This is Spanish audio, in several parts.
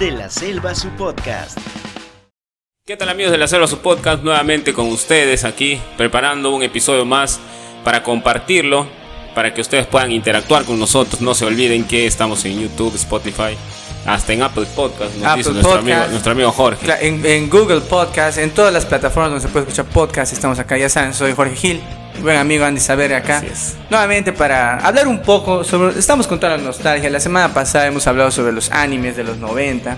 De la Selva, su podcast. ¿Qué tal amigos de la Selva, su podcast? Nuevamente con ustedes aquí, preparando un episodio más para compartirlo, para que ustedes puedan interactuar con nosotros. No se olviden que estamos en YouTube, Spotify, hasta en Apple Podcast, nos Apple dice nuestro amigo, Podcast. nuestro amigo Jorge. En, en Google Podcast, en todas las plataformas donde se puede escuchar podcast, estamos acá. Ya saben, soy Jorge Gil, buen amigo Andy Saber acá. Nuevamente para hablar un poco sobre. Estamos con toda la nostalgia. La semana pasada hemos hablado sobre los animes de los 90,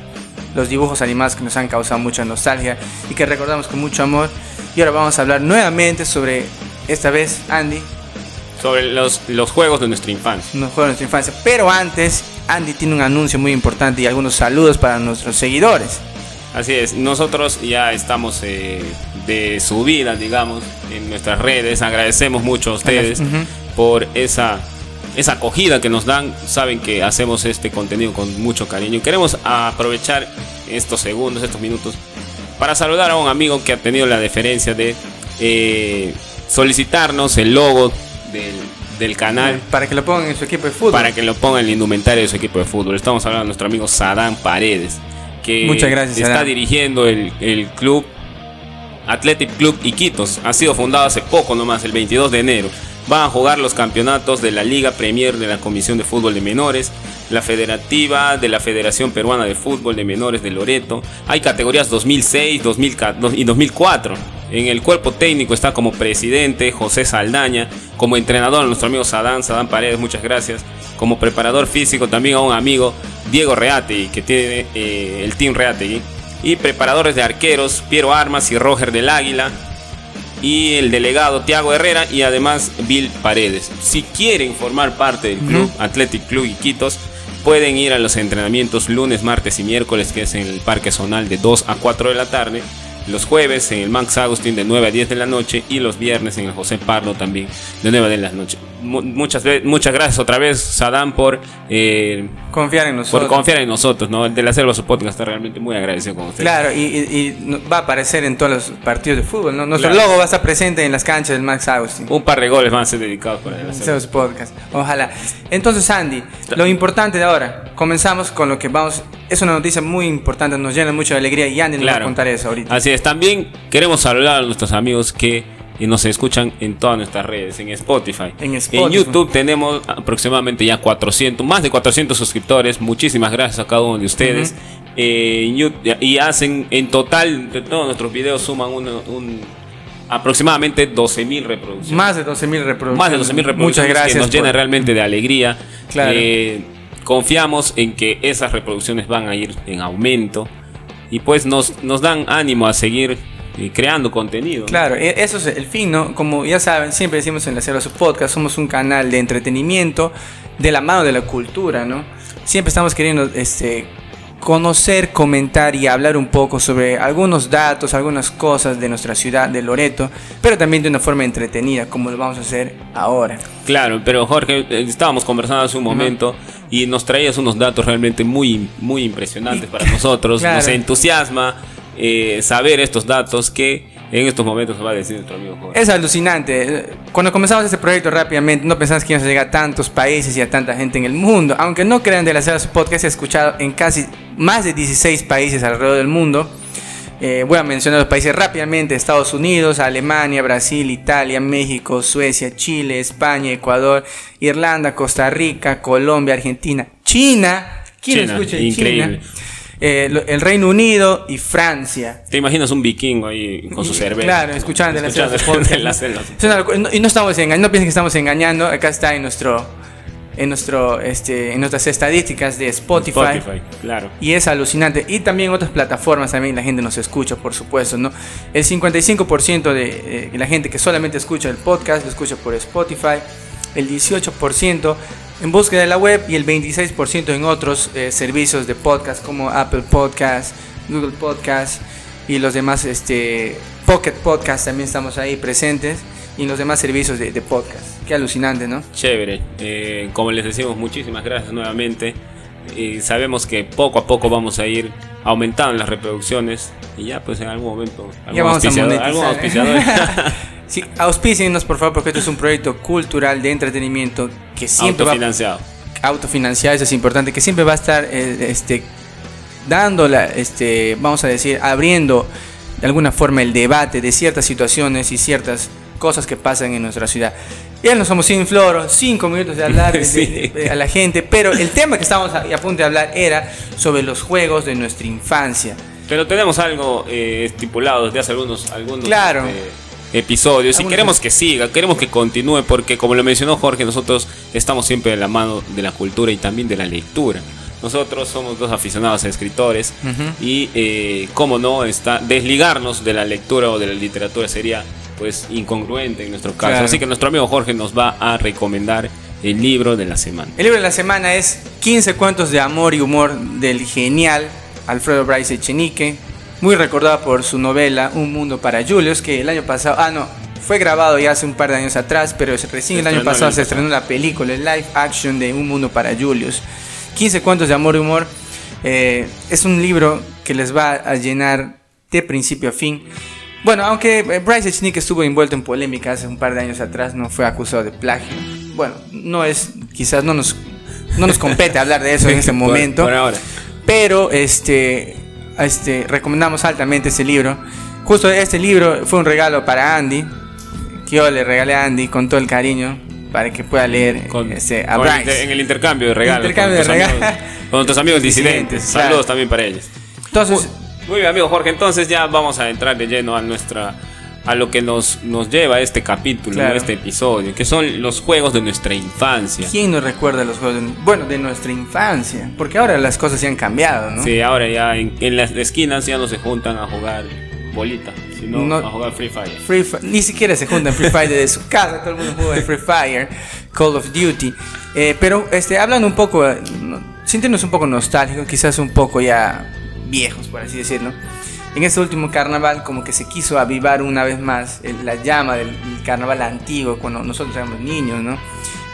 los dibujos animados que nos han causado mucha nostalgia y que recordamos con mucho amor. Y ahora vamos a hablar nuevamente sobre, esta vez, Andy, Sobre los, los juegos de nuestra infancia. nos juega nuestra infancia. Pero antes, Andy tiene un anuncio muy importante y algunos saludos para nuestros seguidores. Así es, nosotros ya estamos eh, de subida, digamos, en nuestras redes. Agradecemos mucho a ustedes por esa, esa acogida que nos dan. Saben que hacemos este contenido con mucho cariño. Y queremos aprovechar estos segundos, estos minutos, para saludar a un amigo que ha tenido la deferencia de eh, solicitarnos el logo del, del canal Para que lo pongan en su equipo de fútbol. para que lo ponga en el indumentario de su equipo de fútbol. Estamos hablando de nuestro amigo Sadán Paredes, que Muchas gracias, está Sadán. dirigiendo el, el club Athletic Club Iquitos. Ha sido fundado hace poco nomás, el 22 de enero. Van a jugar los campeonatos de la Liga Premier de la Comisión de Fútbol de Menores, la Federativa de la Federación Peruana de Fútbol de Menores de Loreto. Hay categorías 2006 2004 y 2004. En el cuerpo técnico está como presidente José Saldaña, como entrenador nuestro amigo Sadán, Sadán Paredes, muchas gracias. Como preparador físico también a un amigo Diego Reategui, que tiene eh, el Team Reategui. Y preparadores de arqueros Piero Armas y Roger del Águila y el delegado Tiago Herrera y además Bill Paredes. Si quieren formar parte del club Athletic Club Iquitos, pueden ir a los entrenamientos lunes, martes y miércoles, que es en el Parque Zonal de 2 a 4 de la tarde. Los jueves en el Max Agustín de 9 a 10 de la noche y los viernes en el José Pardo también de 9 de la noche. Mu- muchas, muchas gracias otra vez, Sadam, por, eh, Confiar en por nosotros. confiar en nosotros. ¿no? El de la Selva, su podcast, está realmente muy agradecido con ustedes. Claro, y, y- y no- va a aparecer en todos los partidos de fútbol, ¿no? Nuestro Claro. logo va a estar presente en las canchas del Max Agustín. Un par de goles van a ser dedicados para el Selva. Esos podcast. Ojalá. Entonces, Andy, lo importante de ahora, comenzamos con lo que vamos. Es una noticia muy importante, nos llena mucho de alegría y Andy nos va a contar eso ahorita. Así es, también queremos saludar a nuestros amigos que eh, nos escuchan en todas nuestras redes, en Spotify. En Spotify. YouTube tenemos aproximadamente ya 400, más de 400 suscriptores. Muchísimas gracias a cada uno de ustedes. Eh, en y hacen en total, de todos nuestros videos suman uno- un, aproximadamente 12.000 reproducciones. Más de 12.000 reproducciones. Más de 12.000 reproducciones Muchas gracias. que nos llena realmente de alegría. Claro. Eh, confiamos en que esas reproducciones van a ir en aumento y pues nos, nos dan ánimo a seguir eh, creando contenido. Claro, e- eso es el fin, ¿no? Como ya saben, siempre decimos en la Cero Podcast, somos un canal de entretenimiento de la mano de la cultura, ¿no? Siempre estamos queriendo este, conocer, comentar y hablar un poco sobre algunos datos, algunas cosas de nuestra ciudad, de Loreto, pero también de una forma entretenida, como lo vamos a hacer ahora. Claro, pero Jorge, eh, estábamos conversando hace un momento y nos traías unos datos realmente muy, muy impresionantes para nosotros. Claro. Nos entusiasma eh, saber estos datos que en estos momentos nos va a decir nuestro amigo Jorge. Es alucinante. Cuando comenzamos este proyecto rápidamente, no pensamos que íbamos a llegar a tantos países y a tanta gente en el mundo. Aunque no crean de la Cero Su Podcast, he escuchado en casi más de 16 países alrededor del mundo. Eh, voy a mencionar los países rápidamente: Estados Unidos, Alemania, Brasil, Italia, México, Suecia, Chile, España, Ecuador, Irlanda, Costa Rica, Colombia, Argentina, China. ¿Quién China, escucha increíble. China? Eh, el Reino Unido y Francia. ¿Te imaginas un vikingo ahí con su cerveza? Claro, escuchando ¿no? No- y no estamos engañando, no piensen que estamos engañando. Acá está en nuestro, en nuestro, este, en nuestras estadísticas de Spotify. Spotify, claro. Y es alucinante. Y también en otras plataformas también la gente nos escucha, por supuesto, ¿no? El 55% de eh, la gente que solamente escucha el podcast lo escucha por Spotify. El 18% en búsqueda de la web y el 26% en otros eh, servicios de podcast como Apple Podcast, Google Podcast y los demás, este, Pocket Podcast también estamos ahí presentes y los demás servicios de, de podcast. Qué alucinante, ¿no? Chévere. Eh, como les decimos, muchísimas gracias nuevamente. Y sabemos que poco a poco vamos a ir aumentando las reproducciones y ya pues en algún momento algún Ya vamos a auspiciador- monetizar. algún auspiciador Sí, auspícienos por favor porque esto es un proyecto cultural de entretenimiento que siempre va autofinanciado. autofinanciado, eso es importante, que siempre va a estar eh, este dando la, este, vamos a decir, abriendo de alguna forma el debate de ciertas situaciones y ciertas cosas que pasan en nuestra ciudad. Ya no somos sin floro, cinco minutos de hablar de- Sí. de- de- a la gente, pero el tema que estábamos a, a punto de hablar era sobre los juegos de nuestra infancia. Pero tenemos algo eh, estipulado desde hace algunos, algunos Claro. este, episodios y queremos que siga, queremos que continúe porque como lo mencionó Jorge, nosotros estamos siempre de la mano de la cultura y también de la lectura. Nosotros somos dos aficionados a escritores y eh, cómo no está desligarnos de la lectura o de la literatura sería pues incongruente en nuestro caso. Claro. Así que nuestro amigo Jorge nos va a recomendar el libro de la semana. El libro de la semana es 15 cuentos de amor y humor del genial Alfredo Bryce Echenique, muy recordado por su novela Un mundo para Julius, que el año pasado, ah no, fue grabado ya hace un par de años atrás, pero recién Se el año pasado se estrenó la película, el live action de Un mundo para Julius. 15 cuentos de amor y humor. eh, es un libro que les va a llenar de principio a fin. Bueno, aunque eh, Bryce Echenique estuvo envuelto en polémica hace un par de años atrás, no fue acusado de plagio. Bueno, no es, quizás no nos, no nos compete hablar de eso en este Por- momento. por ahora. Pero este, este, recomendamos altamente este libro. Justo este libro fue un regalo para Andy, que yo le regalé a Andy con todo el cariño para que pueda leer Con- este, a con Bryce. en el intercambio de regalos. Intercambio con de regalos. amigos- Con amigos disidentes. Saludos claro. también para ellos. Entonces, Muy bien, amigo Jorge. Entonces ya vamos a entrar de lleno a nuestra a lo que nos, nos lleva este capítulo, Claro. este episodio, que son los juegos de nuestra infancia. ¿quién nos recuerda los juegos? de- bueno, de nuestra infancia. Porque ahora las cosas se han cambiado, ¿no? Sí, ahora ya en, en las esquinas ya no se juntan a jugar bolita, sino No. a jugar Free Fire. Free Fi- ni siquiera se juntan Free Fire desde su casa, todo el mundo juega Free Fire, Call of Duty. Eh, pero este, hablando un poco, eh, no- sintiéndonos un poco nostálgicos, quizás un poco ya viejos, por así decirlo. En este último carnaval, como que se quiso avivar una vez más el- la llama del, del carnaval antiguo, cuando nosotros éramos niños, ¿no?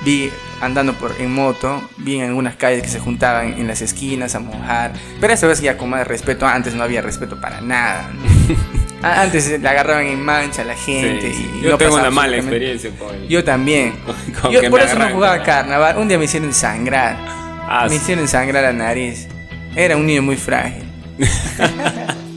Vi andando por, en moto, vi en algunas calles que se juntaban en las esquinas a mojar, pero esta vez ya con más respeto, antes no había respeto para nada. ¿no? Antes le agarraban en mancha a la gente. Sí, sí. y Yo no tengo una mala experiencia con el- Yo también. Con- con Yo por eso no jugaba carnaval. Un día me hicieron sangrar. Ah, me sí. hicieron sangrar la nariz. Era un niño muy frágil.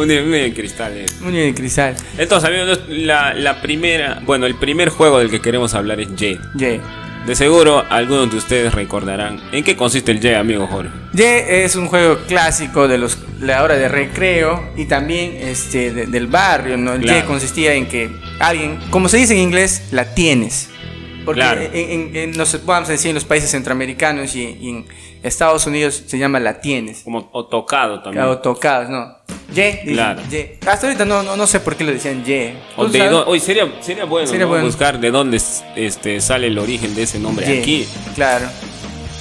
Un nivel de cristal. eh. Un niño de cristal. Entonces, amigos, la, la primera, bueno, el primer juego del que queremos hablar es Ye. Ye. De seguro, algunos de ustedes recordarán en qué consiste el Ye, amigo Jorge. Ye es un juego clásico de los, la hora de recreo y también este, de- del barrio. ¿no? El Claro. Ye consistía en que alguien, como se dice en inglés, la tienes. Porque Claro. en, en- en los, vamos a decir, en los países centroamericanos y, y en Estados Unidos se llama la tienes. Como o tocado también. O tocados, no. Ye, Claro. ye. Hasta ahorita no, no, no sé por qué lo decían ye. O Oye, sería, sería bueno, Sería ¿no? bueno. buscar de dónde es- este, sale el origen de ese nombre Ye, aquí. Claro.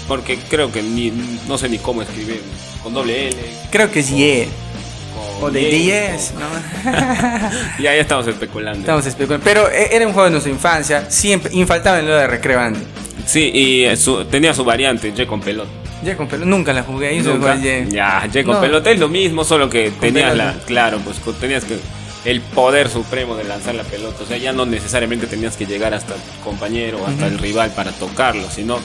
Porque creo que ni, no sé ni cómo escribir. Con doble L. Creo que es ye. con O de Y, 10, o- ¿no? Ya, ya estamos especulando. Estamos especulando. Pero eh, era un juego de nuestra infancia. Siempre, infaltable en lo de recreo Andy. Sí, y eh, su- tenía su variante, Ye con pelota. Ye con pelo. Nunca la jugué. Solo Nunca. Ya, Ye con No. pelota es lo mismo, solo que tenías la. Claro, pues tenías que. El poder supremo de lanzar la pelota. O sea, ya no necesariamente tenías que llegar hasta tu compañero o hasta el rival para tocarlo, sino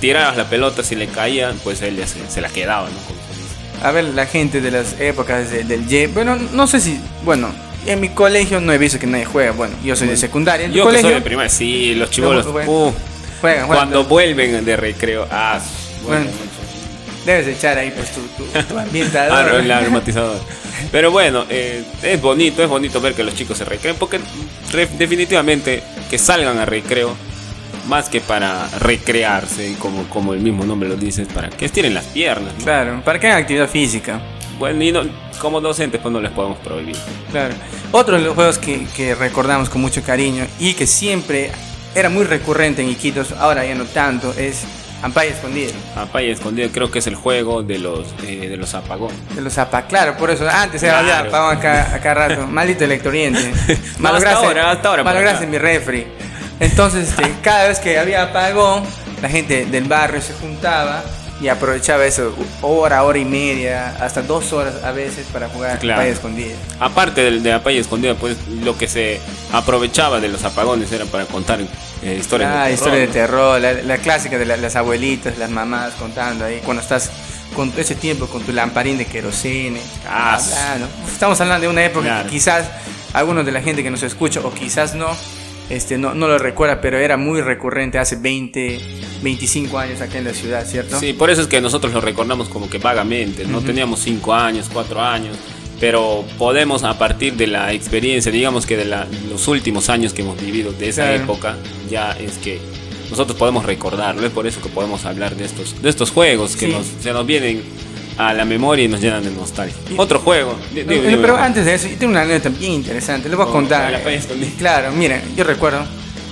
tirabas la pelota, si le caía, pues él ya se, se la quedaba, ¿no? Como se dice. A ver, la gente de las épocas de- del ye. Bueno, no sé si. Bueno, en mi colegio no he visto que nadie juega. Bueno, yo soy de secundaria. En Yo que colegio soy de primaria, sí, los chivolos. Bueno, uh, juegan, juegan. cuando vuelven de recreo, ah, bueno. Debes echar ahí pues tu, tu, tu ambientador. Ah, el aromatizador. Pero bueno, eh, es bonito, es bonito ver que los chicos se recreen, porque re- definitivamente que salgan a recreo, más que para recrearse, como, como el mismo nombre lo dice, es para que estiren las piernas. ¿no? Claro, para que hagan actividad física. Bueno, y no- como docentes pues no les podemos prohibir. Claro. Otro de los juegos que, que recordamos con mucho cariño y que siempre era muy recurrente en Iquitos, ahora ya no tanto, es Ampaya Escondido. Apaya escondido creo que es el juego de los, eh, de los apagones. De los APA, claro, por eso antes era Claro. ya apagón acá, acá rato. Maldito electoriente. No, hasta ahora, hasta ahora acá. mi refri. Entonces, este, cada vez que había apagón, la gente del barrio se juntaba y aprovechaba eso, hora, hora y media, hasta dos horas a veces para jugar Claro. Ampaya Escondido. Aparte del de Apaya escondido, pues lo que se aprovechaba de los apagones era para contar eh, historias Ah, de terror, historia de terror, la, la clásica de la- las abuelitas, las mamás contando ahí cuando estás con ese tiempo, con tu lamparín de querosene. Ah, hablando. Estamos hablando de una época Claro. que quizás algunos de la gente que nos escucha, o quizás no, este, no, no lo recuerda, pero era muy recurrente hace 20, 25 años acá en la ciudad, ¿cierto? Sí, por eso es que nosotros lo recordamos como que vagamente, no Ujú. teníamos 5 años, 4 años, pero podemos a partir de la experiencia, digamos que de la- los últimos años que hemos vivido de esa Claro. época, ya es que nosotros podemos recordarlo, es por eso que podemos hablar de estos, de estos juegos que Sí. nos, se nos vienen a la memoria y nos llenan de nostalgia. Otro juego. dime. pero antes de eso, yo tengo una anécdota bien interesante. Les voy a Oh, contar. la escondida. Claro, miren, yo recuerdo,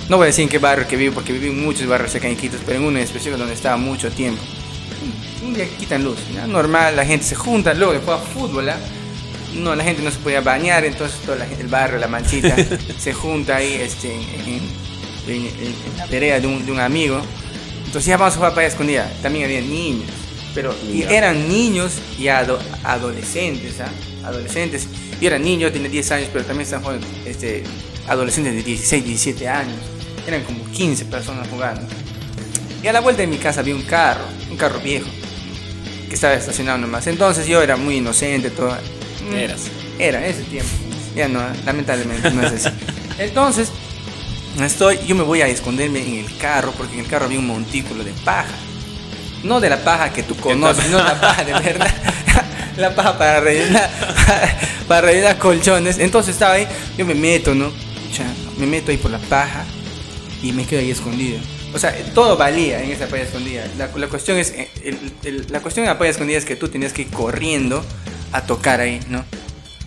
no voy a decir en qué barrio que vivo, porque viví en muchos barrios acá en Iquitos, pero en uno en específico donde estaba mucho tiempo. Un día quitan luz, ¿ya? normal, la gente se junta, luego jugar fútbol, ¿ah? no, la gente no se podía bañar, entonces la gente, el barrio, la manchita, se junta ahí este, en, en- en- en la vereda de un, de un amigo. Entonces ya vamos a jugar para escondida. También había niños, pero y Ya. eran niños y ado- adolescentes, ¿ah? Adolescentes. Yo era niño, tenía 10 años, pero también estaban jugando este, adolescentes de 16, 17 años. Eran como 15 personas jugando. Y a la vuelta de mi casa había un carro, un carro viejo, que estaba estacionado nomás. Entonces yo era muy inocente, todo. Mm, Eras. Era, ese tiempo. Ya no, lamentablemente no es así. Entonces, estoy, yo me voy a esconderme en el carro, porque en el carro había un montículo de paja. No de la paja que tú conoces, no la paja de verdad. La paja para rellenar, para rellenar colchones. Entonces estaba ahí, yo me meto, ¿no? Me meto ahí por la paja y me quedo ahí escondido. O sea, todo valía en esa playa escondida. La, la cuestión es, eh, el- el- la cuestión en la playa escondida es que tú tenías que ir corriendo a tocar ahí, ¿no?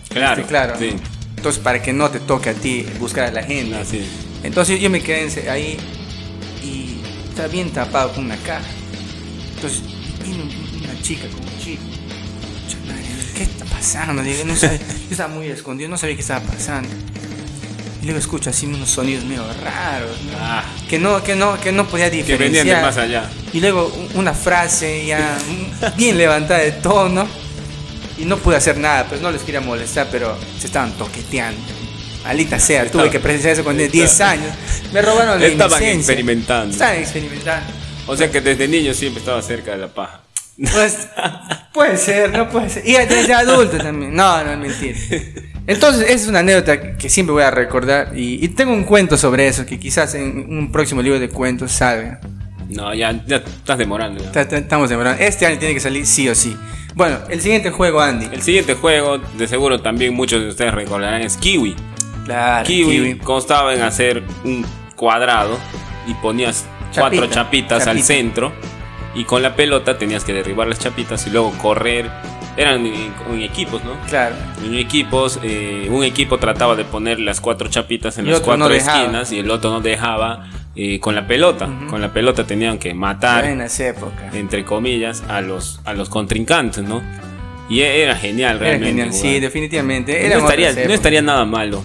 Claro, Este, claro. sí. Entonces, para que no te toque a ti buscar a la gente. Ah. Entonces yo me quedé ahí y estaba bien tapado con una caja. Entonces vino una chica con un chico. ¿Qué está pasando? No sabía- yo estaba muy escondido, no sabía qué estaba pasando. Luego escucho así unos sonidos medio raros, ¿no? Ah, que no, que no, que no podía que diferenciar. venían de más allá. Y luego un- una frase ya bien levantada de tono. Y no pude hacer nada, pues no les quería molestar, pero se estaban toqueteando. Alita sea, tuve Estaban- que presenciar eso cuando tenía 10 estaban- años. Me robaron la Estaban inocencia. experimentando. Estaban experimentando. O sea que desde niño siempre estaba cerca de la paja. Pues, puede ser, no puede ser. Y desde adulto también. No, no, es mentira. Entonces, esa es una anécdota que siempre voy a recordar. Y, y tengo un cuento sobre eso, que quizás en un próximo libro de cuentos salga. No, ya, ya estás demorando. ya. Ta- Estamos demorando. Este año tiene que salir sí o sí. Bueno, el siguiente juego, Andy. El siguiente juego, de seguro también muchos de ustedes recordarán, es Kiwi. Claro, Kiwi, constaba en hacer un cuadrado y ponías cuatro Chapita, chapitas al centro y con la pelota tenías que derribar las chapitas y luego correr. Eran en, en equipos, ¿no? Claro. En equipos, eh, un equipo trataba de poner las cuatro chapitas en Y las no cuatro esquinas y el otro no dejaba eh, con la pelota. Con la pelota tenían que matar Buenas épocas. entre comillas, a los, a los contrincantes, ¿no? Y era genial Era realmente. genial, jugar. sí, definitivamente. no, Eran estaría, otras no estaría nada malo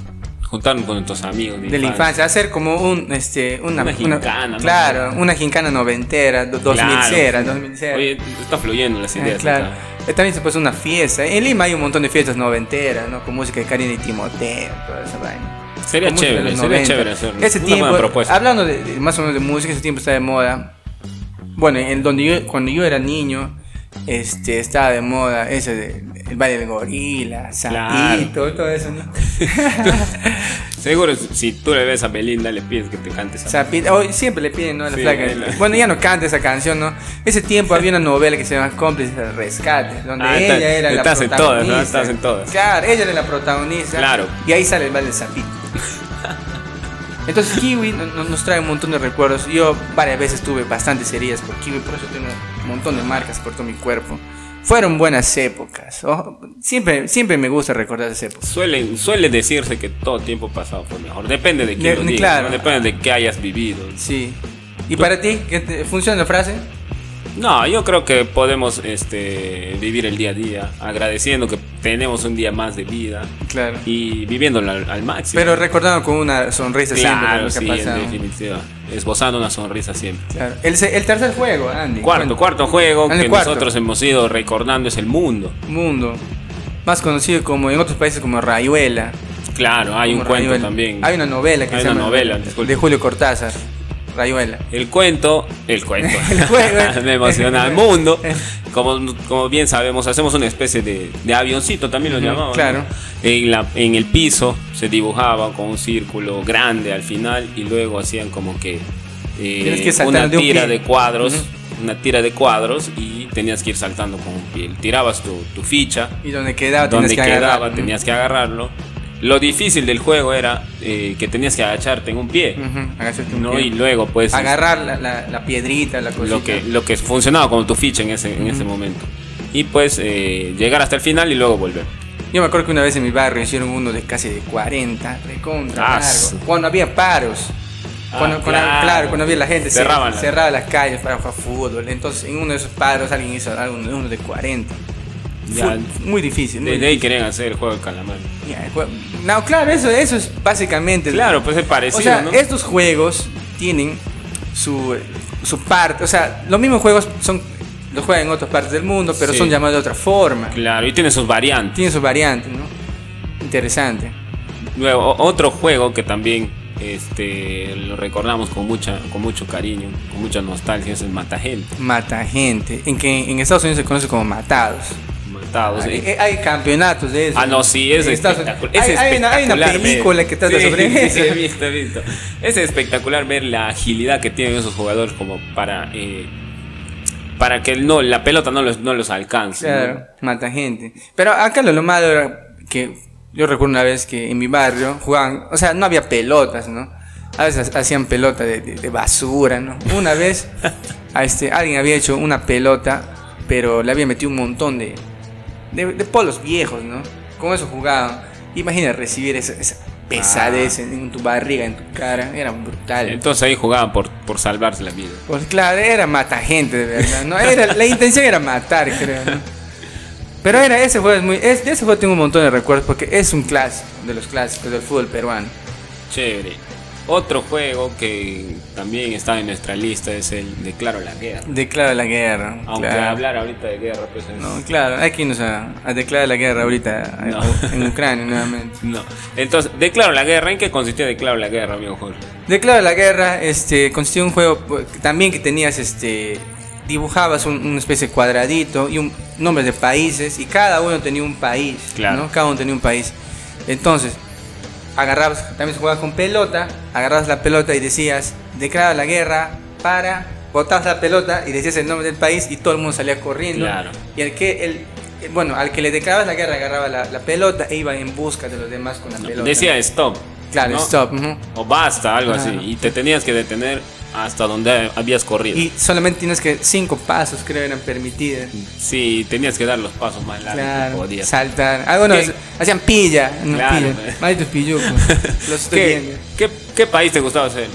juntarnos con nuestros amigos de, de la infancia, hacer como un, este, una, Una gincana, ¿no? Claro, una gincana noventera, do- 2000 Claro. cera, 2000 cera. Oye, está fluyendo las Ah, ideas. claro. acá. Eh, También se puede hacer una fiesta. En Lima hay un montón de fiestas noventeras, ¿no? Con música de Karina y Timoteo, toda esa vaina. Sería chévere, sería 90. chévere hacerlo. Ese Una tiempo, hablando de, de- más o menos de música, ese tiempo está de moda. Bueno, en donde yo, cuando yo era niño, este, estaba de moda ese de, el baile del gorila, sapito, todo eso, ¿no? Seguro, si tú le ves a Belinda, le pides que te cante esa. Sapito, oh, siempre le piden, ¿no? A la Sí, flaca. la- Bueno, ya no canta esa canción, ¿no? Ese tiempo había una novela que se llama Cómplices del Rescate, donde Ah, ella está- era la estás en protagonista. todas, ¿no? Estás en todas. Claro, ella era la protagonista. Claro. Y ahí sale el baile del sapito. Entonces Kiwi no- no- nos trae un montón de recuerdos. Yo varias veces tuve bastantes heridas por Kiwi, por eso tengo un montón de marcas por todo mi cuerpo. Fueron buenas épocas. oh, siempre, siempre me gusta recordar esas épocas. Suelen, suele decirse que todo tiempo pasado fue mejor. Depende de quién De- lo diga, claro. ¿no? Depende de qué hayas vivido. Sí. ¿Y para ti? ¿qué te- ¿Funciona la frase? No, yo creo que podemos este, vivir el día a día agradeciendo que tenemos un día más de vida Claro. y viviéndolo al, al máximo. Pero recordando con una sonrisa siempre claro, que sí, en definitiva. Esbozando una sonrisa siempre. Claro. El, tercer juego, Andy. Cuarto, cuarto juego que cuarto. nosotros hemos ido recordando es el mundo. Mundo. Más conocido como en otros países como Rayuela. Claro, hay un cuento también. Hay una novela que Hay se una llama novela, disculpe. de Julio Cortázar. Rayuela. El cuento, el cuento, El me emociona el mundo. como, como bien sabemos, hacemos una especie de, de avioncito, también lo Ujú, llamaban. ¿no? claro. En, la, en el piso se dibujaba con un círculo grande al final y luego hacían como que eh, que una de tira de cuadros, Ujú. una tira de cuadros y tenías que ir saltando con un pie. Tirabas tu, tu ficha, Y donde quedaba donde tenías que quedaba agarrar. tenías que agarrarlo. Lo difícil del juego era eh, que tenías que agacharte en un pie. Agacharte un ¿no? pie. Y luego pues Agarrar la, la- la piedrita, la cosita. lo que, lo que funcionaba como tu ficha en ese, en ese momento. Y pues eh, llegar hasta el final y luego volver. Yo me acuerdo que una vez en mi barrio hicieron uno de casi de 40, recontra Ah, largo. Cuando había paros. Ah, Cuando, cuando- claro. claro, cuando había la gente la- cerraba las calles para jugar fútbol. Entonces, en uno de esos paros alguien hizo algo, uno de 40. Ya. Muy difícil. muy Desde ahí querían hacer el juego de calamar. Ya, el juego- No, claro, eso, eso es básicamente. Claro, pues es parecido, O sea, ¿no? estos juegos tienen su, su parte. O sea, los mismos juegos son los juegan en otras partes del mundo, pero Sí. son llamados de otra forma. Claro, y tiene sus variantes. Tienen sus variantes, ¿no? Interesante. Luego, otro juego que también este, lo recordamos con, mucha, con mucho cariño, con mucha nostalgia, es el Matagente. Mata gente. En que en Estados Unidos se conoce como matados. Hay, ¿eh? hay campeonatos de eso. Ah, no, sí, es espectacular. Unidos. Es hay, hay una, hay una espectacular ver. película que trata Sí, sobre eso. sí, he visto, he visto. Es espectacular ver la agilidad que tienen esos jugadores como para eh, para que no la pelota no los, no los alcance. ¿no? Claro, mata gente. Pero acá lo, lo malo era que yo recuerdo una vez que en mi barrio jugaban, o sea, no había pelotas, ¿no? A veces hacían pelota de, de- de basura, ¿no? Una vez a este, alguien había hecho una pelota, pero le había metido un montón de, de, de polos viejos, ¿no? Con eso jugaban. Imagina recibir esa, esa pesadez en, en tu barriga, en tu cara, era brutal. Entonces ahí jugaban por, por salvarse la vida. Pues claro, era mata gente de verdad, ¿no? Era, la intención era matar, creo, ¿no? Pero era ese juego es muy. Es, de ese juego tengo un montón de recuerdos porque es un clásico de los clásicos del fútbol peruano. Chévere. Otro juego que también está en nuestra lista es el Declaro la Guerra. Declara la guerra. Aunque claro. hablar ahorita de guerra, pues es- No, claro, hay que irnos a, a declarar la guerra ahorita No. en Ucrania nuevamente. No. Entonces, Declaro la Guerra. ¿En qué consistía Declaro la Guerra, amigo Jorge? Declara la guerra, este, consistía en un juego pues, también que tenías, este, dibujabas un- una especie de cuadradito y un nombres de países y cada uno tenía un país, Claro. ¿no? Cada uno tenía un país. Entonces, agarrabas, también se jugaba con pelota, agarrabas la pelota y decías, declara la guerra para, botabas la pelota y decías el nombre del país y todo el mundo salía corriendo. Claro. Y al que el bueno, al que le declarabas la guerra agarraba la, la pelota e iba en busca de los demás con la pelota. Decía stop. claro, ¿no? stop. O basta, algo así. Y te tenías que detener hasta donde habías corrido. Y solamente tienes que cinco pasos, creo, eran permitidos. Sí, tenías que dar los pasos más largos que Claro, podías. saltar. Algunos ¿Qué? hacían pilla. No, Claro, pilla. eh. Malditos pillucos. Los estoy ¿Qué, qué, qué país te gustaba ser?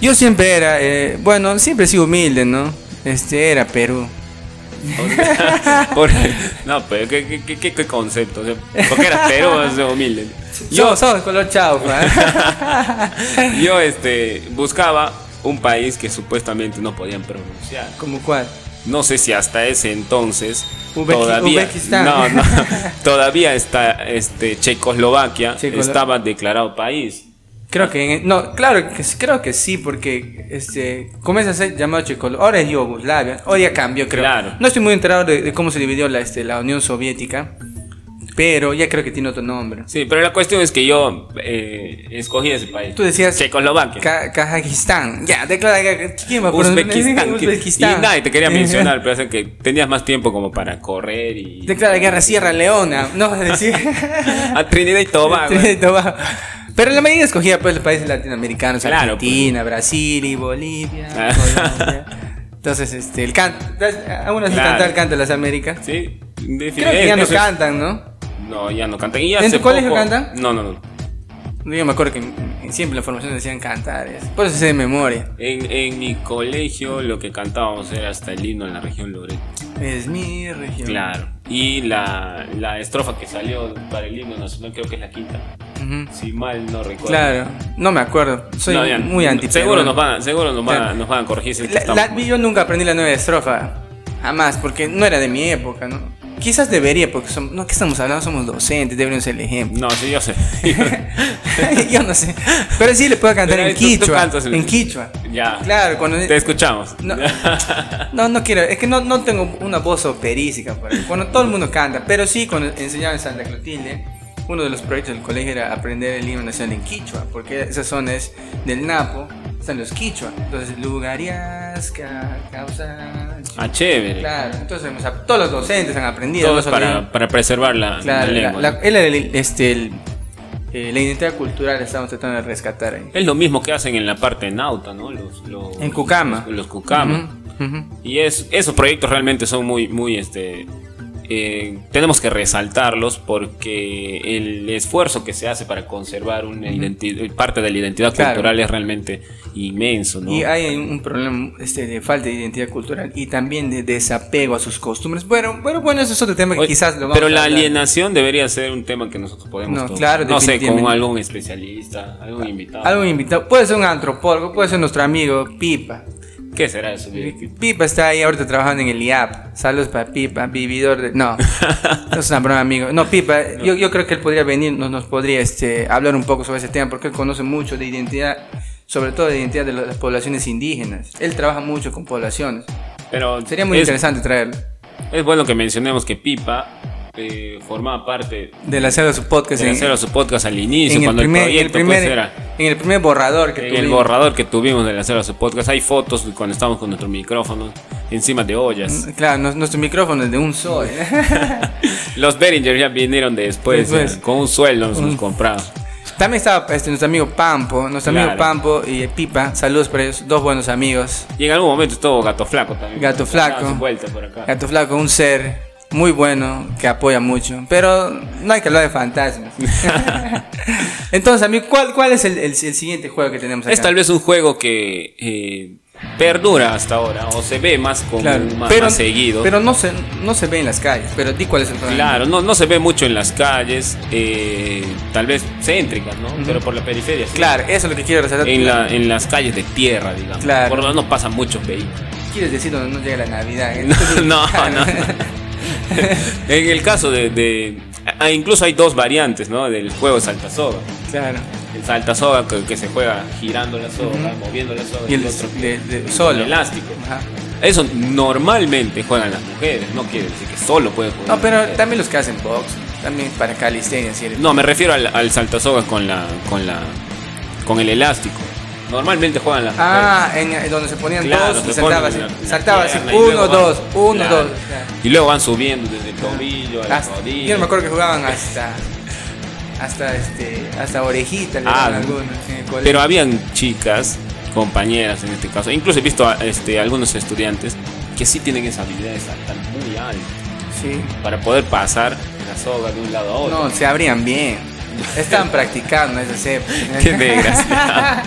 Yo siempre era, eh, bueno, siempre he sido humilde, ¿no? Este era Perú. Por- no, pero ¿qué, qué, qué- qué- concepto? O sea, porque eras Perú, o sea, humilde. Yo Yo, somos color chaufa. yo este, buscaba un país que supuestamente no podían pronunciar. ¿Como cuál? No sé si hasta ese entonces todavía no, no, todavía está este Checoslovaquia Checoslo- estaba declarado país. Creo que en- no, claro que creo que sí porque este comienza a ser llamado Checoslovaquia, ahora es Yugoslavia, hoy ya cambió creo. Claro. No estoy muy enterado de, de cómo se dividió la este la Unión Soviética, pero ya creo que tiene otro nombre. Sí, pero la cuestión es que yo eh, escogí ese país. Tú decías Checoslovaquia. Ka- Kazajistán. Ya, declara ¿quién va a Uzbekistán. Uzbekistán. Y nadie te quería mencionar, pero es que tenías más tiempo como para correr y. Declara guerra a Sierra Leona, no vas a decir. A Trinidad y Tobago. Trinidad y Tobago. Pero la mayoría escogía pues los países latinoamericanos, Claro, Argentina, Brasil y Bolivia. Ah. Colombia. Entonces, este, el canto, aún así Claro. canto de las Américas. Sí, Creo que ya no cantan, ¿no? No, ya no cantan. Y ¿En tu colegio poco- cantan? No, no, no. Yo me acuerdo que en- siempre la formación decían cantar. Por eso sé de memoria. En, en mi colegio lo que cantábamos era hasta el himno en la región Loreto. Es mi región. Claro. Y la, la estrofa que salió para el himno nacional creo que es la quinta. Si mal no recuerdo. Claro, no me acuerdo. Soy No, ya, muy anti Seguro nos van, seguro nos van, Claro. nos van a corregir. si La- estamos la- yo nunca aprendí la nueva estrofa. Jamás, porque no era de mi época, ¿no? Quizás debería, porque son, no, ¿qué estamos hablando? Somos docentes, deberíamos ser el ejemplo. No, sí, yo sé. Yo no sé. Pero sí le puedo cantar Pero en tú- tú quichua. cantas en- quichua. Ya. Claro, cuando. Te escuchamos. No, no, no quiero, es que no, no tengo una voz operística. por ahí. Bueno, todo el mundo canta, pero sí, cuando enseñaba en Santa Clotilde, uno de los proyectos del colegio era aprender el himno nacional en quichua, porque esa zona es del Napo, están los quichua. Entonces, lugariasca, causa. Ah, chévere. Claro, entonces o sea, todos los docentes han aprendido. Todo no es solo yo. para, para preservar la, Claro, la la, lengua. el- este, el, eh, la identidad cultural estamos tratando de rescatar ahí. Es lo mismo que hacen en la parte de Nauta, ¿no? Los, los- En Cucama. Los, los Cucama. Y es, esos proyectos realmente son muy, muy, este, eh, tenemos que resaltarlos porque el esfuerzo que se hace para conservar una identi- parte de la identidad Claro. cultural es realmente inmenso, ¿no? Y hay un problema este, de falta de identidad cultural y también de desapego a sus costumbres. Bueno, bueno, bueno, eso es otro tema que Oye, quizás lo vamos pero a la alienación debería ser un tema que nosotros podemos No, tocar. claro, no sé, con algún especialista, algún invitado. Algo invitado. Puede ser un antropólogo, puede ser nuestro amigo Pipa. ¿Qué será eso? Pipa está ahí ahorita trabajando en el IAP. Saludos para Pipa, vividor de. No, no es una broma, amigo. No, Pipa, Yo, yo creo que él podría venir, nos, nos podría este, hablar un poco sobre ese tema porque él conoce mucho de identidad, sobre todo de identidad de las poblaciones indígenas. Él trabaja mucho con poblaciones. Pero Sería muy es, interesante traerlo. Es bueno que mencionemos que Pipa eh, formaba parte De la de su podcast de en, hacer su podcast al inicio, en el, cuando primer, el en, el proyecto pues, primer, era en el primer borrador que en el tuvimos. borrador que tuvimos de hacer su podcast. Hay fotos cuando estábamos con nuestro micrófono encima de ollas. Claro, nos- nuestro micrófono es de un sol. Los Behringer ya vinieron después, con un sueldo nos comprado. También estaba este, nuestro amigo Pampo, nuestro amigo Claro. Pampo y Pipa. Saludos para ellos, dos buenos amigos. Y en algún momento estuvo Gato Flaco también. Gato Flaco. vuelta por acá. Gato Flaco, un ser muy bueno que apoya mucho. Pero no hay que hablar de fantasmas. Entonces, amigo, ¿cuál, cuál es el, el- el siguiente juego que tenemos acá? Es tal vez un juego que eh, perdura hasta ahora, o se ve más como Claro, más, pero, más seguido. pero no, se, no se ve en las calles. Pero di cuál es el problema. Claro, no, no se ve mucho en las calles, eh, tal vez céntricas, ¿no? Pero por la periferia. sí. Claro, eso es lo que quiero resaltar. En, la, en las calles de tierra, digamos. Claro. Por donde no pasan muchos vehículos. ¿Quieres decir donde no llega la Navidad? ¿eh? No, no, no. en el caso de, de- ah, incluso hay dos variantes, ¿no? Del juego de salta soga. Claro. El salta soga que, que se juega girando la soga, moviendo la soga Y el otro de, de- con solo. elástico. Ajá. Eso normalmente juegan las mujeres, no quiere decir que solo pueden jugar. No, pero mujeres. también los que hacen box, también para calistenia. No, me refiero al, al salta soga con la, con la, con el elástico. Normalmente juegan las Ah, en, en donde se ponían Claro, dos, se y saltaba así, saltaba así, uno, dos, uno, Claro. dos. Y luego van subiendo desde el tobillo a la Hasta- rodilla. yo no me acuerdo que jugaban hasta, hasta este, hasta orejita le Ah, algunos. Pero habían chicas, compañeras en este caso, incluso he visto a este, algunos estudiantes que sí tienen esa habilidad de saltar muy alto sí. para poder pasar la soga de un lado a otro. No, se abrían bien. Estaban practicando esas épocas. Qué desgraciado.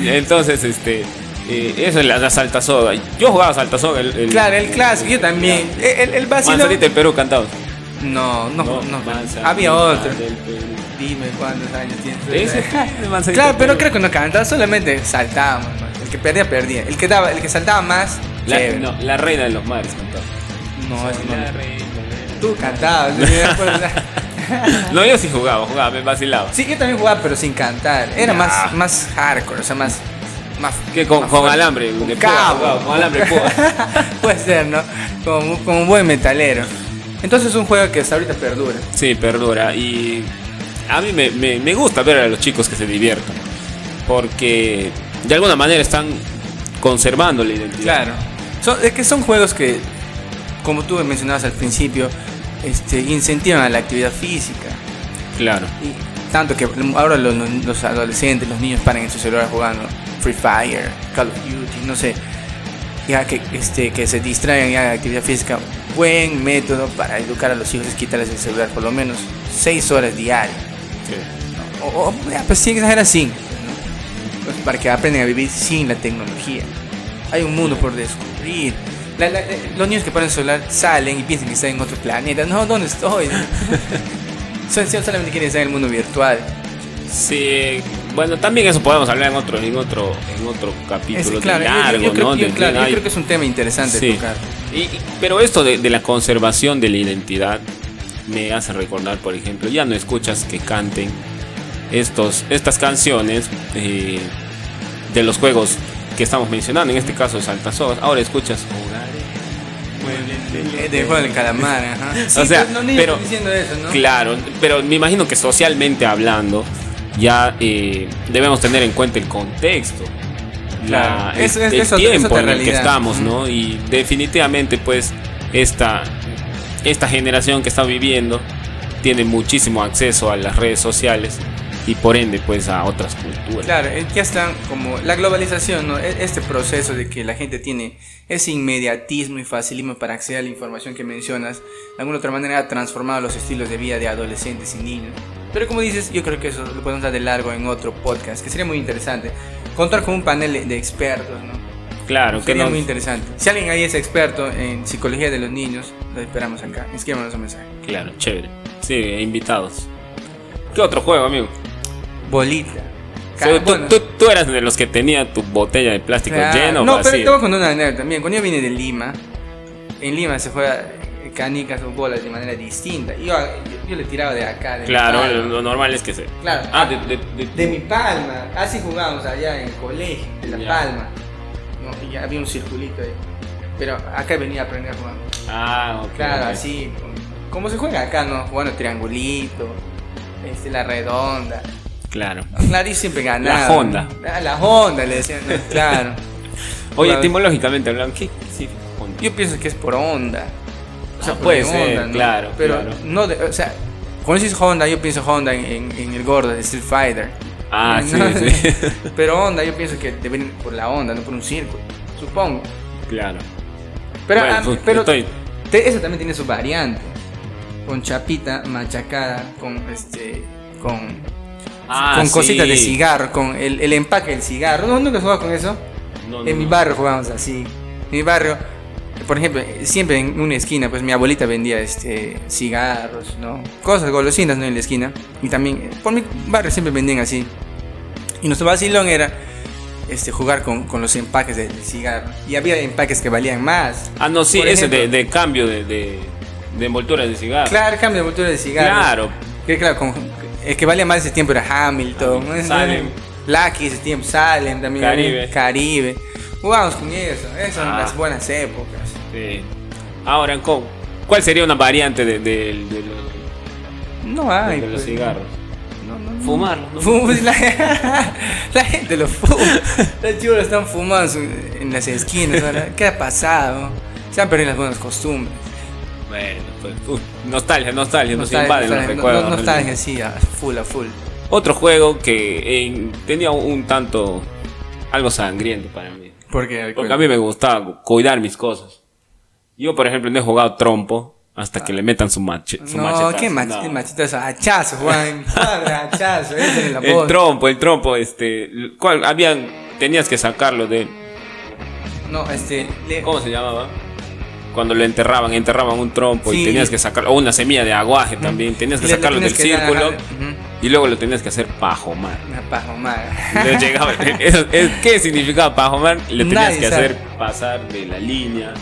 Entonces, este, eh, eso es la, la salta soga. Yo jugaba salta soga. El, el- Claro, el clásico, yo también. El, el vacilo. Manzanita del Perú cantado. No, no, no. Había otro. Dime cuántos años tienes. Ese, Claro, pero creo que no cantaba, solamente saltábamos. El que perdía, perdía. El que daba, el que saltaba más, La, chévere. no, la reina de los mares cantaba. No, eso no. La reina, Tú cantabas. No, yo sí jugaba, jugaba, me vacilaba. sí, yo también jugaba, pero sin cantar. Era más, más hardcore, o sea, más. más Que con, con alambre, Con de púa, cabo. jugaba, con alambre. Puede ser, ¿no? Como, como un buen metalero. Entonces es un juego que hasta ahorita perdura. Sí, perdura. Y a mí me, me- me gusta ver a los chicos que se diviertan. Porque de alguna manera están conservando la identidad. Claro. Son, es que son juegos que, como tú mencionabas al principio, este, incentivan la actividad física. Claro. Y tanto que ahora los, los adolescentes, los niños paran en su celular jugando Free Fire, Call of Duty, no sé. Ya que, este, que se distraigan ya de actividad física. Buen método para educar a los hijos es quitarles el celular por lo menos 6 horas diarias. O, o, ya, pues sí, exagera 5. Pues para que aprendan a vivir sin la tecnología. Hay un mundo por descubrir. La- la- eh, los niños que ponen el celular salen y piensan que están en otro planeta. No, ¿dónde estoy? Solamente quieren estar en el mundo virtual. Sí, bueno, también eso podemos hablar en otro, en otro, en otro capítulo Es- claro, de yo- yo- largo, creo- ¿no? yo- claro, yo creo que es un tema interesante Sí. tocar. Y- y- pero esto de, de la conservación de la identidad me hace recordar, por ejemplo, ya no escuchas que canten estos, estas canciones eh, de los juegos que estamos mencionando, en este caso Saltasogas. Ahora escuchas Eh, De juego del calamar, ajá. Sí, O sea, pues, pero- diciendo eso, ¿no? Claro, pero me imagino que socialmente hablando ya eh, debemos tener en cuenta el contexto. La, el, Es- tiempo en el que estamos. ¿no? Y definitivamente pues esta, esta generación que está viviendo tiene muchísimo acceso a las redes sociales y por ende pues a otras culturas. Claro, ya están como la globalización, ¿no? E- Este proceso de que la gente tiene ese inmediatismo y facilismo para acceder a la información que mencionas, de alguna otra manera ha transformado los estilos de vida de adolescentes y niños. Pero como dices, yo creo que eso lo podemos dar de largo en otro podcast, que sería muy interesante. Contar con un panel de- expertos, ¿no? Claro, que Sería no, muy interesante. Si alguien ahí es experto en psicología de los niños, lo esperamos acá. Escríbanos un mensaje. claro, chévere. Sí, invitados. ¿Qué otro juego, amigo? Bolita. Tú, Bueno, tú- tú eras de los que tenía tu botella de plástico Claro. llena o No, pero te voy a contar una anécdota también. Cuando yo vine de Lima, en Lima se juega canicas o bolas de manera distinta. Yo, yo, yo le tiraba de acá. De Claro, lo, normal es que se. Claro. Ah, de, de, de- De mi palma. Así jugábamos allá en el colegio, de La Ya. Palma. ¿no? Y había un circulito ahí. Pero acá venía a aprender a jugar. Ah, ok. Claro, así. Como se juega acá, ¿no? Jugando triangulito, este, la redonda. Claro. Yo siempre ganaba. La Honda. Ah, la Honda, le decían. ¿no? Claro. Oye, etimológicamente hablando, ¿qué? Honda. Yo pienso que es por onda. O sea, Ah, puede ser, claro, Pero claro. no, de- o sea, cuando dices Honda, yo pienso Honda en, en- en el gordo de Street Fighter. Ah, sí, No, sí. Pero onda, yo pienso que deben ir por la onda, no por un círculo. Supongo. claro. Pero, Bueno, ah, pues, pero estoy- te- eso también tiene su variante. Con chapita machacada, con este. con. Ah, con sí. cositas de cigarro, con el, el empaque del cigarro. ¿No, ¿Nunca jugabas con eso? No, no, En mi barrio jugábamos así. En mi barrio, por ejemplo, siempre en una esquina, pues mi abuelita vendía este cigarros, ¿no? Cosas golosinas, ¿no? En la esquina. Y también, eh, por mi barrio siempre vendían así. Y nuestro vacilón era este, jugar con, con los empaques del cigarro. Y había empaques que valían más. Ah, no, sí, Por ese ejemplo. de, de cambio de, de, de envoltura de cigarro. Claro, cambio de envoltura de cigarro. Claro. Que claro, con- el que valía más ese tiempo era Hamilton. ¿no? Salem. Lucky ese tiempo, Salem también. Caribe. Caribe. Jugábamos con eso. Esas son Ah. las buenas épocas. Sí. Ahora. ¿cuál sería una variante de, de- de los, No hay. de los pues. cigarros? No, no, no. Fumarlo, ¿no? Fum- la, la gente lo fuma. Los chicos lo están fumando en las esquinas. ¿Qué ha pasado? Se han perdido las buenas costumbres. Bueno, pues, uf, nostalgia, nostalgia, nos Nostalgia, invaden los nostalgia, recuerdos. no- Nostalgia, sí, a full, a full. Otro juego que eh, tenía un tanto algo sangriento para mí. Porque, Porque a mí me gustaba cuidar mis cosas. Yo, por ejemplo, no he jugado trompo hasta que le metan su, mache, su No, machetazo. qué mach No. machetazo, hachazo, Juan. Hachazo, ese es la El voz. trompo, el trompo, este, ¿cuál? Habían, tenías que sacarlo de, No, este. le- ¿cómo se llamaba? Cuando lo enterraban, enterraban un trompo Sí. y tenías que sacarlo, o una semilla de aguaje también, tenías que le- sacarlo del que círculo y luego lo tenías que hacer pajomar. Llegaba- eso- es- ¿Qué significaba pajomar? Le tenías Nadie que sabe. hacer pasar de la línea.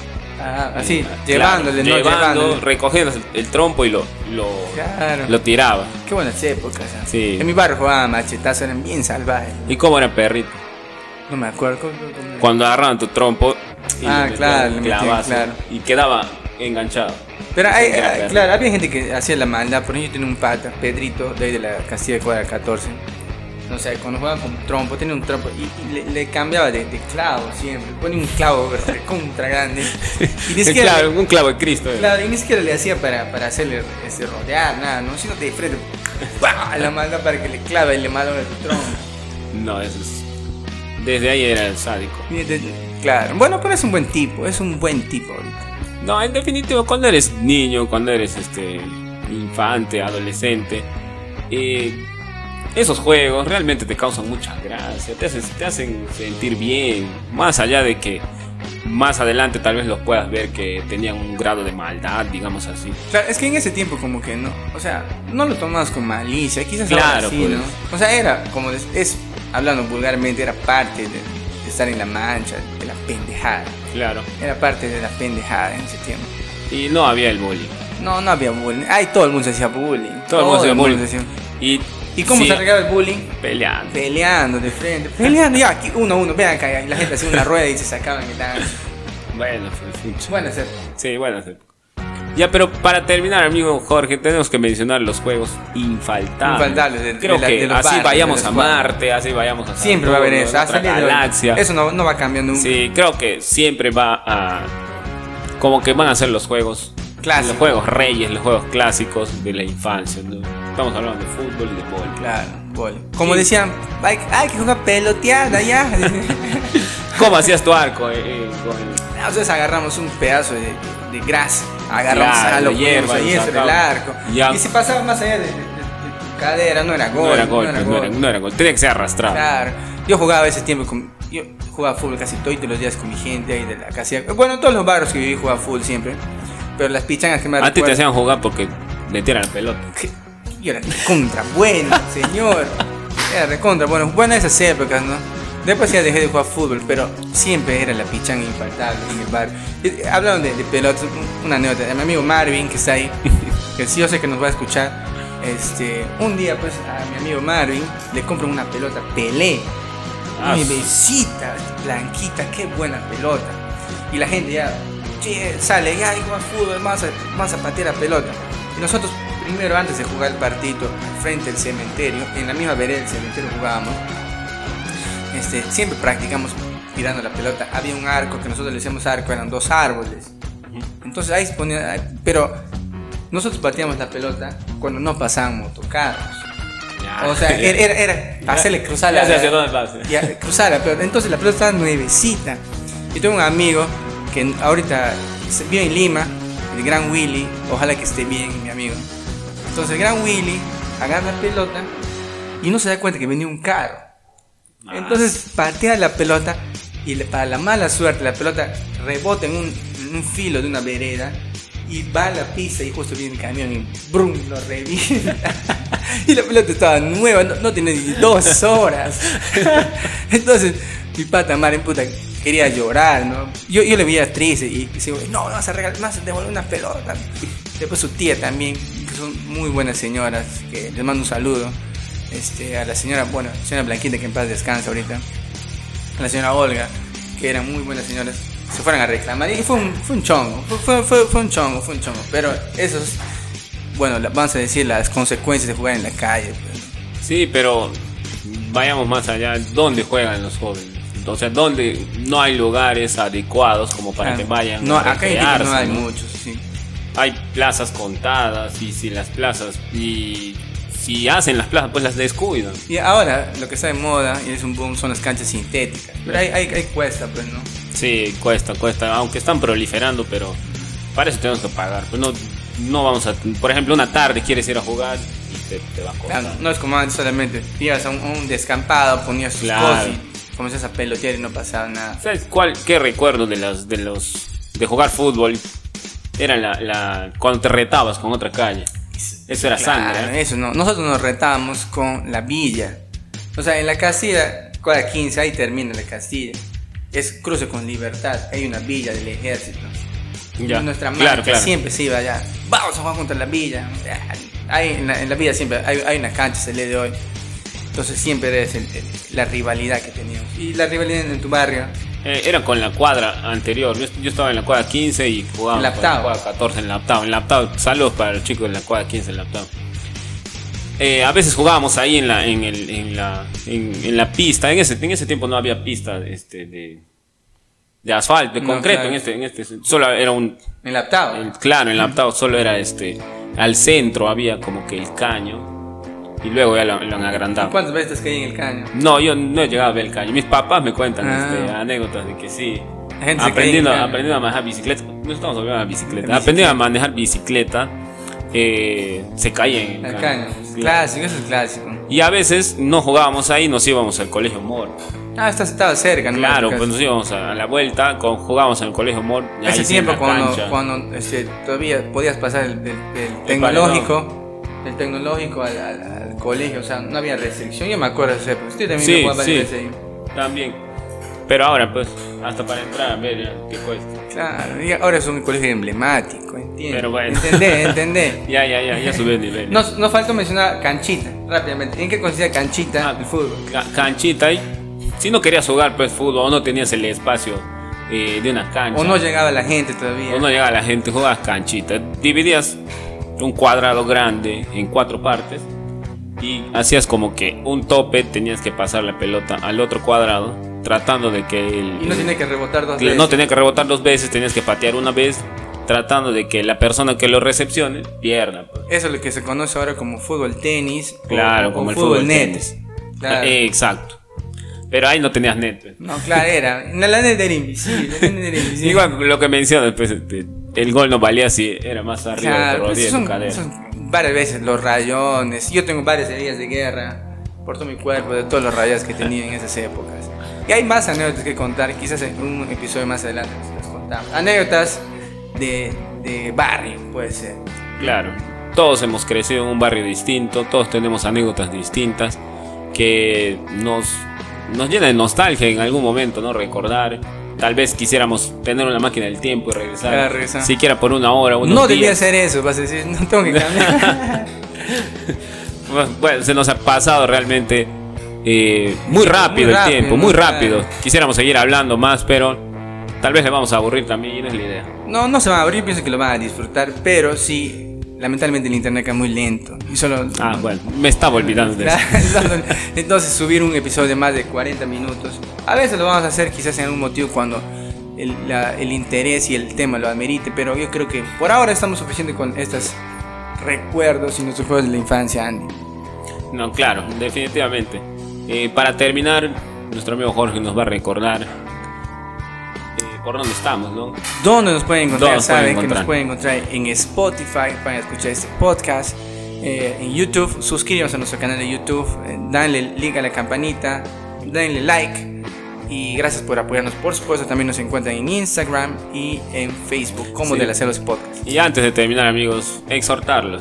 Ah, así, Claro, llevándole, no llevando, recogiendo el trompo y lo, lo, Claro. lo tiraba. Qué buenas épocas. ¿eh? Sí. En mi barrio jugaban machetazos, eran bien salvajes. ¿Y cómo era perrito? No me acuerdo. ¿cómo- cómo- cómo- Cuando agarraban tu trompo y Ah, le claro, le clavazo claro. y quedaba enganchado. Pero hay, hay- perrito. claro, había gente que hacía la maldad. Por ejemplo, yo tenía un pata, Pedrito, de ahí de la Castilla de Cuadra 14. No sé, cuando jugaban con trompo, tenía un trompo y, y le, le cambiaba de, de clavo siempre. Ponía un clavo contra grande. Y ni siquiera, clavo, un clavo de Cristo. era. claro, y ni siquiera le hacía para, para hacerle ese rodear, nada, ¿no? Sino de frente, ¡pah! la maldad para que le clave y le malogre su trompo. No, eso es. Desde ahí era el sádico. Y de- Claro, bueno, pero es un buen tipo, es un buen tipo ahorita. No, en definitivo, cuando eres niño, cuando eres este infante, adolescente, eh, esos juegos realmente te causan mucha gracia, te hacen, te hacen sentir bien, más allá de que más adelante tal vez los puedas ver que tenían un grado de maldad, digamos así. Claro, es que en ese tiempo como que no, o sea, no lo tomabas con malicia, quizás Claro, ahora sí, pues. ¿no? O sea, era como, es, hablando vulgarmente, era parte de, estar en la mancha, de la pendejada. Claro. Era parte de la pendejada en ese tiempo. Y no había el bullying. No, no había bullying. Ay, todo el mundo se hacía bullying. Todo el mundo hacía bullying. se hacía- Y, ¿Y cómo sí, se arreglaba el bullying? Peleando. Peleando de frente, peleando, ya, aquí uno a uno, vean acá, y la gente hacía una rueda y se sacaban el ancho. Bueno, fue. Bueno, hacer. Sí, bueno. sí. Ya, pero para terminar, amigo Jorge, tenemos que mencionar los juegos infaltables. Infaltables de- Creo de la- que de así vayamos a los barrios. Marte, así vayamos a Siempre va a haber eso. a otra galaxia. Eso no, no va cambiando nunca. Sí, creo que siempre va a. Como que van a ser los juegos. Clásicos. Los juegos reyes, los juegos clásicos de la infancia. ¿no? Estamos hablando de fútbol y de vóley. Claro, vole. Como Sí. decían, hay, hay que jugar peloteada ya. ¿Cómo hacías tu arco? eh, eh, con el- Nosotros agarramos un pedazo de, de grasa, agarramos Claro, a lo de hierba y y eso del sacamos. arco. Ya. Y si pasaba más allá de, de- de- de tu cadera, no era gol. no era gol, pues, no gol. era, no era gol. Tenía que ser arrastrado. Claro. Yo jugaba ese tiempo con. Yo jugaba fútbol casi todos los días con mi gente ahí de la casa. Bueno, en todos los barrios que viví jugaba fútbol siempre. Pero las pichangas que me A ti te hacían jugar porque metieran la pelota. que- Yo era contra bueno, señor. Era recontra bueno. Buenas esas épocas, ¿no? Después ya dejé de jugar fútbol, pero siempre era la pichanga infaltable en el barrio. Y, Hablaron de, de pelotas, un- una anécdota. de Mi amigo Marvin, que está ahí, que sí yo sé que nos va a escuchar. Este, un día, pues, a mi amigo Marvin le compran una pelota Pelé. Ah, Nuevecita, blanquita, qué buena pelota. Y la gente ya che, sale, ya hay jugar fútbol, a, vamos a patear la pelota. Y nosotros, primero, antes de jugar el partido, al frente del cementerio, en la misma vereda del cementerio jugábamos, este, siempre practicamos tirando la pelota. Había un arco que nosotros le decíamos arco, eran dos árboles. Entonces ahí se ponía, pero nosotros pateamos la pelota cuando no pasaban motocarros. Ya. O sea, era, era, era hacerle cruzar la, Ya ya, cruzar la pelota. Entonces la pelota estaba nuevecita. Yo tengo un amigo que ahorita vive en Lima, el Gran Willy. Ojalá que esté bien, mi amigo. Entonces el Gran Willy agarra la pelota y no se da cuenta que venía un carro. Ah, Entonces patea la pelota y le- para la mala suerte la pelota rebota en un, en un filo de una vereda y va a la pista y justo viene el camión y brum, lo revienta. y la pelota estaba nueva, no, no tenía ni dos horas. Entonces mi pata Maren puta quería llorar, ¿no? Yo, yo le veía triste y decía, no, vas a regalar, a devolver una pelota. Después su tía también, que son muy buenas señoras, que les mando un saludo. Este, a la señora, bueno, señora Blanquita que en paz descansa ahorita, a la señora Olga, que eran muy buenas señoras, se fueron a reclamar y fue un, fue un chongo, fue, fue, fue- fue un chongo, fue un chongo, pero esos, bueno, vamos a decir las consecuencias de jugar en la calle. pues. Sí, pero vayamos más allá. ¿Dónde juegan los jóvenes? O sea, ¿dónde no hay lugares adecuados como para que vayan No, a acá Iquique no recrearse, hay ¿no? muchos, sí. Hay plazas contadas y si las plazas y si hacen las plazas pues las descuidan. Y ahora lo que está de moda y es un boom son las canchas sintéticas, pero hay, hay, hay cuesta, pues, ¿no? Sí, cuesta, cuesta, aunque están proliferando, pero para eso tenemos que pagar. Pues no, no vamos a, por ejemplo, una tarde quieres ir a jugar y te, te va a costar. Claro, no es como antes solamente ibas a un, un descampado, ponías tus Claro. cosas y comenzas a pelotear y no pasaba nada. ¿Sabes cuál, qué recuerdo de las, de los, de jugar fútbol? Era la, la, cuando te retabas con otra calle. Eso era Claro, sangre. ¿eh? eso no. Nosotros nos retábamos con la villa. O sea, en la Castilla, cuadra 15, ahí termina la Castilla. Es cruce con libertad. Hay una villa del ejército. Ya, Y nuestra claro, marcha claro. siempre se iba allá. Vamos a jugar contra la villa. Hay, en, la, en la villa siempre hay, hay una cancha, se lee de hoy. Entonces siempre es el- el- la rivalidad que teníamos. Y la rivalidad en tu barrio. Eh, era con la cuadra anterior. Yo, yo estaba en la cuadra 15 y jugaba En la cuadra 14 en la octava. En la octava, saludos para los chicos de la cuadra 15 en la octava. Eh, a veces jugábamos ahí en la, en el, en la, en, en la pista. En ese, en ese tiempo no había pista este, de, de asfalto, de No, concreto. claro. En este, en este, solo era un, En la octava. el- claro, en la octava solo era este, al centro había como que el caño. Y luego ya lo, lo han agrandado. ¿Cuántas veces te caí en el caño? No, yo no he llegado a ver el caño. Mis papás me cuentan Ah. este, anécdotas de que sí. Gente Aprendiendo, a manejar bicicleta. No estamos hablando de bicicleta. Bicicleta. Aprendiendo a manejar bicicleta. eh, se cae en El caño. Clásico, eso es clásico. Y a veces no jugábamos ahí, nos íbamos al colegio Mor. Ah, esta- estaba cerca, ¿no? Claro, pues nos íbamos a, la vuelta, con, jugábamos en el colegio Mor. Ese tiempo cuando, cuando este, todavía podías pasar el, el- el tecnológico, el tecnológico al colegio, o sea, no había restricción. Yo me acuerdo de ese, usted también Sí, me sí. También. Pero ahora, pues, hasta para entrar, a ver ya, qué cuesta. Claro, y ahora es un colegio emblemático, entiendo. Pero bueno. Entendé, entendé. Ya, ya, ya, ya subió el nivel. Nos, nos faltó mencionar canchita, rápidamente. ¿En qué consiste canchita Ah, el fútbol? Ca- canchita y si no querías jugar pues fútbol o no tenías el espacio eh, de una cancha O no llegaba la gente todavía. o no llegaba la gente jugabas canchita dividías un cuadrado grande en cuatro partes y hacías como que un tope tenías que pasar la pelota al otro cuadrado tratando de que el Y no tiene que rebotar dos veces. no tenía que rebotar dos veces tenías que patear una vez tratando de que la persona que lo recepcione pierda pues. Eso es lo que se conoce ahora como fútbol tenis. Claro, o como el fútbol fútbol net. tenis. Claro. Eh, exacto pero ahí no tenías net pues. No, claro, era. La net era invisible. La net era invisible. Igual lo que mencionas, pues, este, el gol no valía si era más arriba de Claro, tu pues rodilla tu cadera. Varias veces los rayones. Yo tengo varias heridas de guerra por todo mi cuerpo, de todos los rayos que tenía en esas épocas. Y hay más anécdotas que contar, quizás en un episodio más adelante las contamos. Anécdotas de, de barrio, puede ser. Claro, todos hemos crecido en un barrio distinto, todos tenemos anécdotas distintas que nos, nos llena de nostalgia en algún momento, ¿no? Recordar. Tal vez quisiéramos tener una máquina del tiempo y regresar, Claro, siquiera por una hora, unos no debía hacer eso, vas a decir, no tengo que cambiar. Bueno, se nos ha pasado realmente eh, muy rápido Muy el tiempo, muy Claro. rápido. Quisiéramos seguir hablando más, pero tal vez le vamos a aburrir también y no es la idea. no, no se van a abrir, pienso que lo van a disfrutar, pero sí, lamentablemente el internet es muy lento. Y solo Ah, bueno, me estaba olvidando de eso. Entonces subir un episodio de más de 40 minutos. A veces lo vamos a hacer quizás en algún motivo cuando el, la- el interés y el tema lo amerite, pero yo creo que por ahora estamos suficiente con estos recuerdos y nuestros juegos de la infancia, Andy. No, claro, definitivamente. Eh, para terminar, nuestro amigo Jorge nos va a recordar por dónde estamos, ¿no? ¿Dónde nos pueden encontrar? ¿Dónde nos pueden Saben que nos pueden encontrar en Spotify para escuchar este podcast. eh, en YouTube, suscríbanse a nuestro canal de YouTube, eh, danle link a la campanita, denle like y gracias por apoyarnos. Por supuesto, también nos encuentran en Instagram y en Facebook como Sí. de la Celos Podcast. Y antes de terminar, amigos, exhortarlos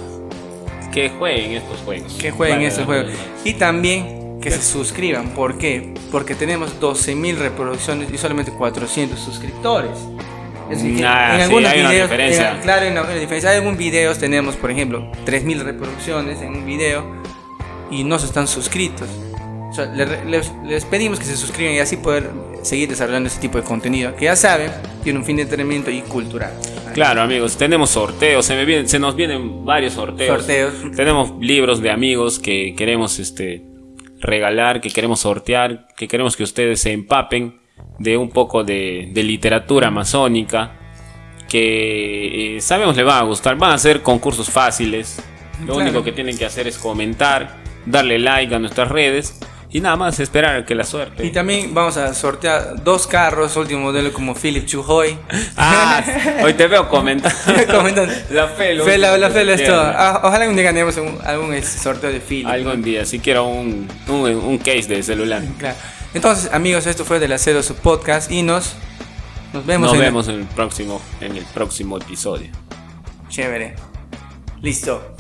que jueguen estos juegos. Que jueguen Vale, estos vale, juegos vale. y también que se suscriban. ¿Por qué? Porque tenemos 12.000 reproducciones y solamente 400 suscriptores. Es decir, que Ah, sí, hay una diferencia. en- claro, una, una diferencia. Hay algunos videos, tenemos, por ejemplo, 3.000 reproducciones en un video y no se están suscritos. O sea, le- les, les pedimos que se suscriban y así poder seguir desarrollando este tipo de contenido que ya saben, tiene un fin de entretenimiento y cultural. Claro, amigos, tenemos sorteos, se, me vienen, se nos vienen varios sorteos. Sorteos. Tenemos libros de amigos que queremos este, regalar, que queremos sortear, que queremos que ustedes se empapen de un poco de, de literatura masónica, que eh, sabemos le va a gustar. Van a ser concursos fáciles. Lo Claro. único que tienen que hacer es comentar, darle like a nuestras redes y nada más esperar a que la suerte. Y también vamos a sortear dos carros, último modelo como Philip Chujoy. Ah, hoy te veo comentar. Comentando. La fe, lo Fe, la, la fe que lo es queda. todo. Ah, ojalá un día ganemos un- algún este, sorteo de Philip. Algún día, si quiero un, un, un case de celular. Claro. Entonces, amigos, esto fue de la Cero su podcast y nos, nos vemos Nos en vemos en el próximo, en el próximo episodio. Chévere. Listo.